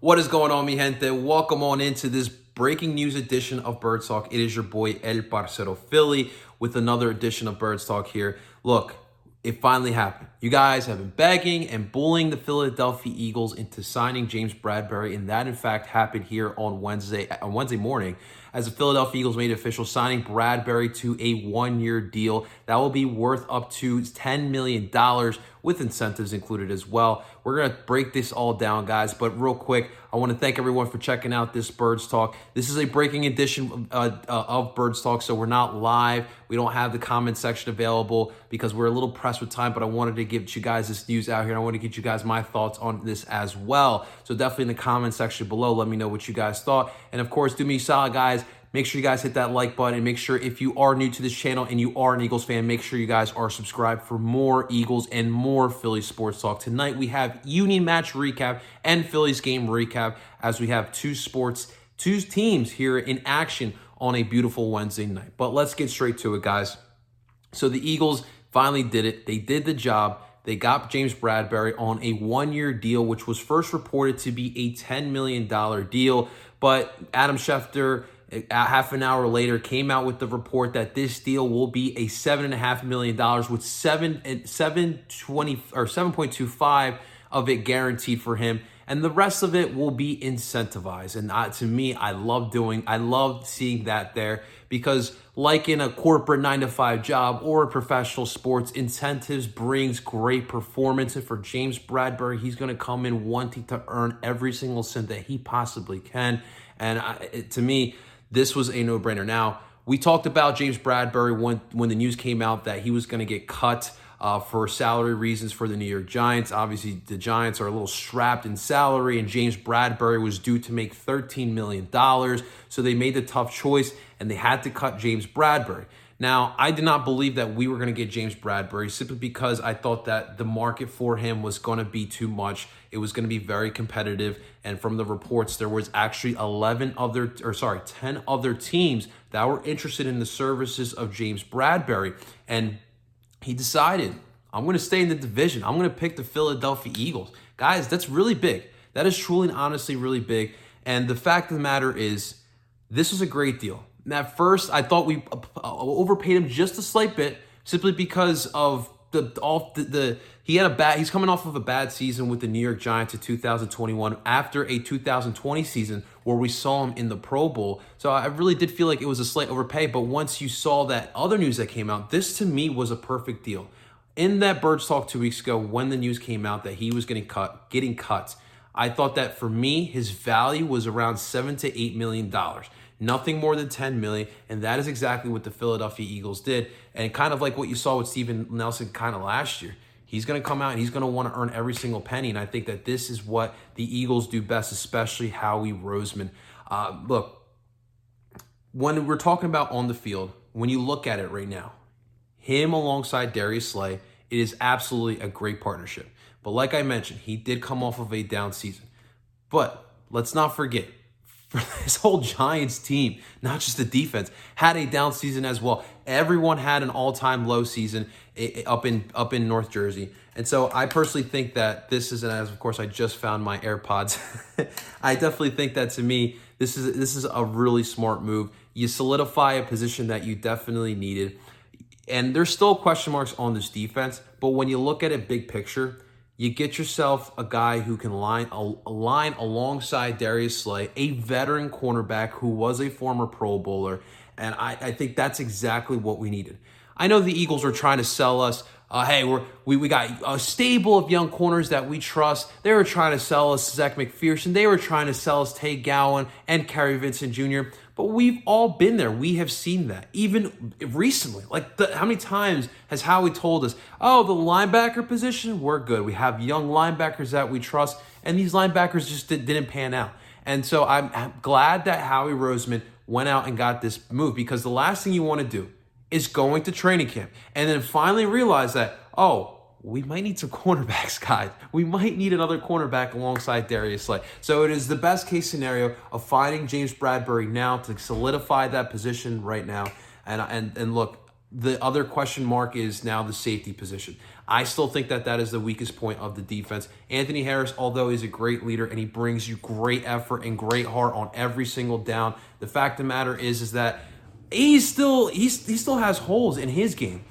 What is going on, mi gente? Welcome on into this breaking news edition of Birds Talk. It is your boy El Parcero Philly with another edition of Birds Talk here. Look, it finally happened. You guys have been begging and bullying the Philadelphia Eagles into signing James Bradberry, and that in fact happened here on Wednesday on Wednesday morning as the Philadelphia Eagles made official signing Bradberry to a one-year deal that will be worth up to $10 million with incentives included as well. We're going to break this all down, guys, but real quick, I want to thank everyone for checking out this Birds Talk. This is a breaking edition uh, uh, of Birds Talk, so we're not live. We don't have the comment section available because we're a little pressed with time, but I wanted to give you guys this news out here. I want to get you guys my thoughts on this as well. So definitely in the comment section below, let me know what you guys thought. And of course, do me a solid, guys Make sure you guys hit that like button. Make sure if you are new to this channel and you are an Eagles fan, make sure you guys are subscribed for more Eagles and more Philly sports talk. Tonight we have Union match recap and Phillies game recap as we have two sports, two teams here in action on a beautiful Wednesday night. But let's get straight to it, guys. So the Eagles finally did it. They did the job. They got James Bradberry on a one year deal, which was first reported to be a $10 million deal. But Adam Schefter half an hour later came out with the report that this deal will be a seven and a half million dollars with seven seven twenty or seven point two five of it guaranteed for him. And the rest of it will be incentivized. And to me i love doing i love seeing that there because like in a corporate 9 to 5 job or a professional sports incentives brings great performance. And for james Bradberry, he's going to come in wanting to earn every single cent that he possibly can. And to me this was a no brainer. Now, we talked about James Bradberry when, when the news came out that he was going to get cut uh, for salary reasons for the New York Giants. Obviously, the Giants are a little strapped in salary, and James Bradberry was due to make $13 million. So they made the tough choice and they had to cut James Bradberry. Now, I did not believe that we were going to get James Bradberry simply because I thought that the market for him was going to be too much. It was going to be very competitive. And from the reports, there was actually 11 other, or sorry, 10 other teams that were interested in the services of James Bradberry. And he decided, I'm going to stay in the division. I'm going to pick the Philadelphia Eagles. Guys, that's really big. That is truly and honestly really big. And the fact of the matter is, this was a great deal. At first, I thought we uh, uh, overpaid him just a slight bit, simply because of the all the, the, he had a bad he's coming off of a bad season with the New York Giants in 2021 after a 2020 season where we saw him in the Pro Bowl. So I really did feel like it was a slight overpay, but once you saw that other news that came out, this to me was a perfect deal. In that Birds Talk 2 weeks ago when the news came out that he was getting cut, getting cut, I thought that for me his value was around 7 to 8 million dollars nothing more than 10 million and that is exactly what the philadelphia eagles did. And kind of like what you saw with steven nelson kind of last year he's going to come out and he's going to want to earn every single penny and i think that this is what the eagles do best especially howie roseman. Uh, look when we're talking about on the field when you look at it right now him alongside darius slay it is absolutely a great partnership. But like i mentioned he did come off of a down season. But let's not forget for this whole Giants team, not just the defense, had a down season as well. Everyone had an all-time low season eh, eh, up in up in North Jersey. And so I personally think that this is, and as of course I just found my AirPods, I definitely think that to me, this is this is a really smart move. You solidify a position that you definitely needed. And there's still question marks on this defense, but when you look at it big picture, you get yourself a guy who can line a, line alongside Darius Slay, a veteran cornerback who was a former Pro Bowler, and I, I think that's exactly what we needed. I know the Eagles are trying to sell us. Uh, hey, we're, we we got a stable of young corners that we trust. They were trying to sell us Zech McPhearson. They were trying to sell us Tay Gowan and Kary Vincent Jr. But we've all been there. We have seen that. Even recently. Like, the, how many times has Howie told us, oh, the linebacker position, we're good. We have young linebackers that we trust. And these linebackers just did, didn't pan out. And so I'm, I'm glad that Howie Roseman went out and got this move because the last thing you want to do is going to training camp and then finally realize that, oh, we might need some cornerbacks, guys. We might need another cornerback alongside Darius Slay. So it is the best case scenario of finding James Bradberry now to solidify that position right now. And and and look, the other question mark is now the safety position. I still think that that is the weakest point of the defense. Anthony Harris, although he's a great leader and he brings you great effort and great heart on every single down, the fact of the matter is is that he's still he's he still has holes in his game.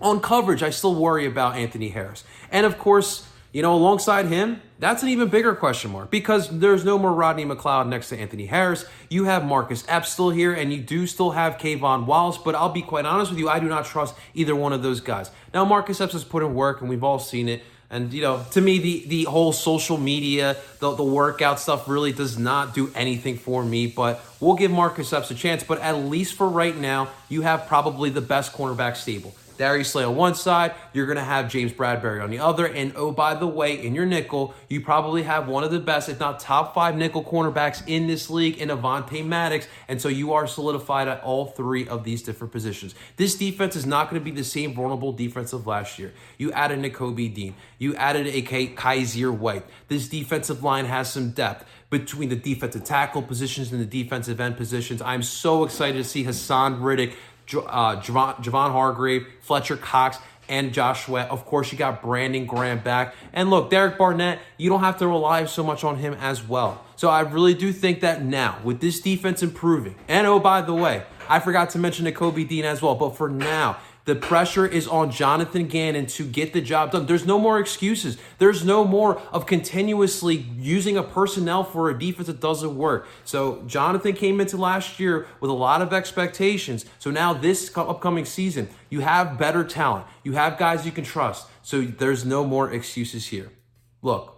On coverage, I still worry about Anthony Harris. And of course, you know, alongside him, that's an even bigger question mark because there's no more Rodney McLeod next to Anthony Harris. You have Marcus Epps still here, and you do still have K'Von Wallace, but I'll be quite honest with you, I do not trust either one of those guys. Now, Marcus Epps has put in work, and we've all seen it. And you know, to me, the the whole social media, the the workout stuff really does not do anything for me. But we'll give Marcus Epps a chance. But at least for right now, you have probably the best cornerback stable. Darius Slay on one side, you're going to have James Bradberry on the other. And oh, by the way, in your nickel, you probably have one of the best, if not top five nickel cornerbacks in this league in Avonte Maddox. And so you are solidified at all three of these different positions. This defense is not going to be the same vulnerable defense of last year. You added Nakobe Dean, you added a Kyzir White. This defensive line has some depth between the defensive tackle positions and the defensive end positions. I'm so excited to see Haason Reddick uh, Javon, Hargrave, Fletcher Cox, and Joshua. Of course, you got Brandon Graham back. And look, Derek Barnett, you don't have to rely so much on him as well. So I really do think that now, with this defense improving, and oh, by the way, I forgot to mention Nakobe Dean as well, but for now, the pressure is on Jonathan Gannon to get the job done. There's no more excuses. There's no more of continuously using a personnel for a defense that doesn't work. So Jonathan came into last year with a lot of expectations. So now this upcoming season, you have better talent. You have guys you can trust. So there's no more excuses here. Look,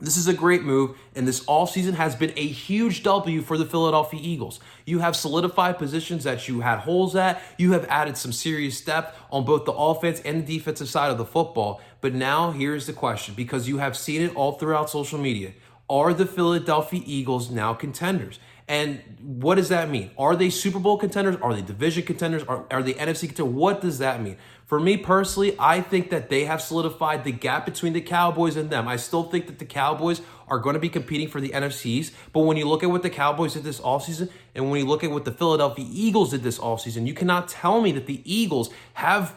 this is a great move, and this all season has been a huge W for the Philadelphia Eagles. You have solidified positions that you had holes at. You have added some serious depth on both the offense and the defensive side of the football. But now here's the question because you have seen it all throughout social media. Are the Philadelphia Eagles now contenders? And what does that mean? Are they Super Bowl contenders? Are they division contenders? Are, are they NFC contenders? What does that mean? For me personally, I think that they have solidified the gap between the Cowboys and them. I still think that the Cowboys are going to be competing for the NFCs. But when you look at what the Cowboys did this offseason and when you look at what the Philadelphia Eagles did this offseason, you cannot tell me that the Eagles have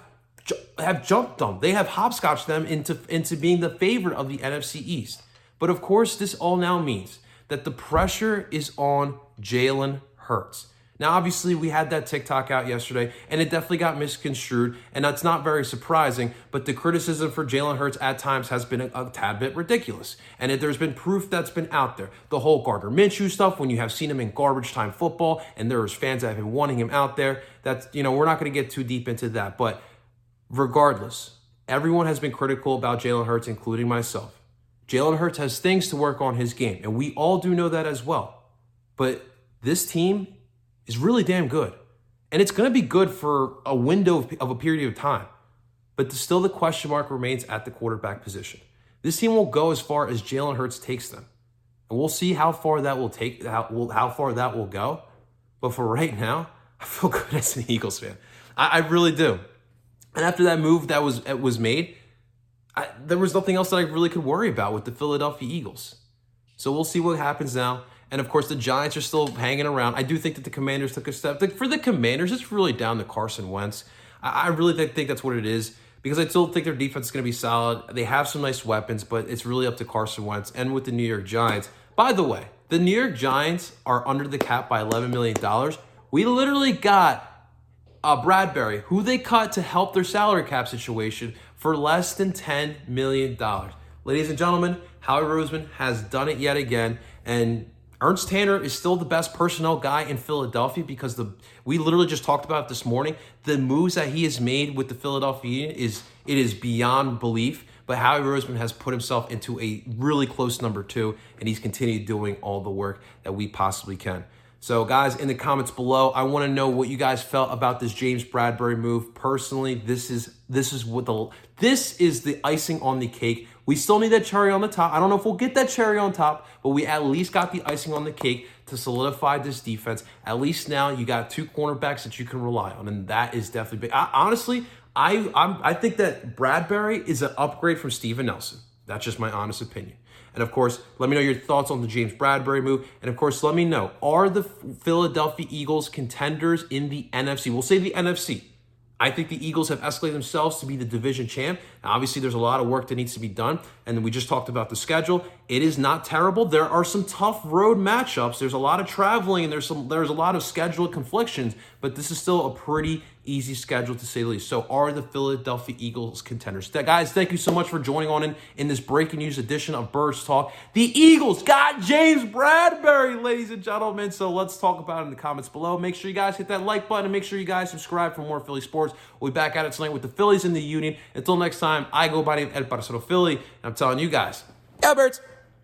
have jumped them. They have hopscotched them into, into being the favorite of the NFC East. But of course, this all now means that the pressure is on Jalen Hurts. Now, obviously, we had that TikTok out yesterday, and it definitely got misconstrued, and that's not very surprising. But the criticism for Jalen Hurts at times has been a, a tad bit ridiculous, and it, there's been proof that's been out there. The whole Gardner Minshew stuff, when you have seen him in garbage time football, and there's fans that have been wanting him out there. That's you know we're not going to get too deep into that, but regardless, everyone has been critical about Jalen Hurts, including myself. Jalen Hurts has things to work on his game, and we all do know that as well. But this team is really damn good. And it's going to be good for a window of, of a period of time. But still, the question mark remains at the quarterback position. This team will go as far as Jalen Hurts takes them. And we'll see how far that will take, how, how far that will go. But for right now, I feel good as an Eagles fan. I, I really do. And after that move that was was made, I, there was nothing else that I really could worry about with the Philadelphia Eagles. So we'll see what happens now. And of course, the Giants are still hanging around. I do think that the Commanders took a step. For the Commanders, it's really down to Carson Wentz. I really think that's what it is because I still think their defense is going to be solid. They have some nice weapons, but it's really up to Carson Wentz and with the New York Giants. By the way, the New York Giants are under the cap by $11 million. We literally got uh, Bradberry, who they cut to help their salary cap situation for less than $10 million. Ladies and gentlemen, Howie Roseman has done it yet again. And Ernst Tanner is still the best personnel guy in Philadelphia because the we literally just talked about it this morning. The moves that he has made with the Philadelphia is it is beyond belief. But Howie Roseman has put himself into a really close number two, and he's continued doing all the work that we possibly can. So, guys, in the comments below, I want to know what you guys felt about this James Bradberry move. Personally, this is this is what the this is the icing on the cake. We still need that cherry on the top. I don't know if we'll get that cherry on top, but we at least got the icing on the cake to solidify this defense. At least now you got two cornerbacks that you can rely on, and that is definitely big. I, honestly, I I'm, I think that Bradberry is an upgrade from Steven Nelson. That's just my honest opinion. And of course, let me know your thoughts on the James Bradberry move. And of course, let me know are the Philadelphia Eagles contenders in the NFC? We'll say the NFC. I think the Eagles have escalated themselves to be the division champ. Now, obviously, there's a lot of work that needs to be done. And we just talked about the schedule. It is not terrible. There are some tough road matchups. There's a lot of traveling and there's some there's a lot of schedule conflictions, but this is still a pretty easy schedule to say the least. So are the Philadelphia Eagles contenders. Guys, thank you so much for joining on in, in this breaking news edition of Birds Talk. The Eagles got James Bradberry, ladies and gentlemen. So let's talk about it in the comments below. Make sure you guys hit that like button and make sure you guys subscribe for more Philly sports. We'll be back at it tonight with the Phillies in the Union. Until next time, I go by name El Parcero Philly, and I'm telling you guys, yeah, Birds.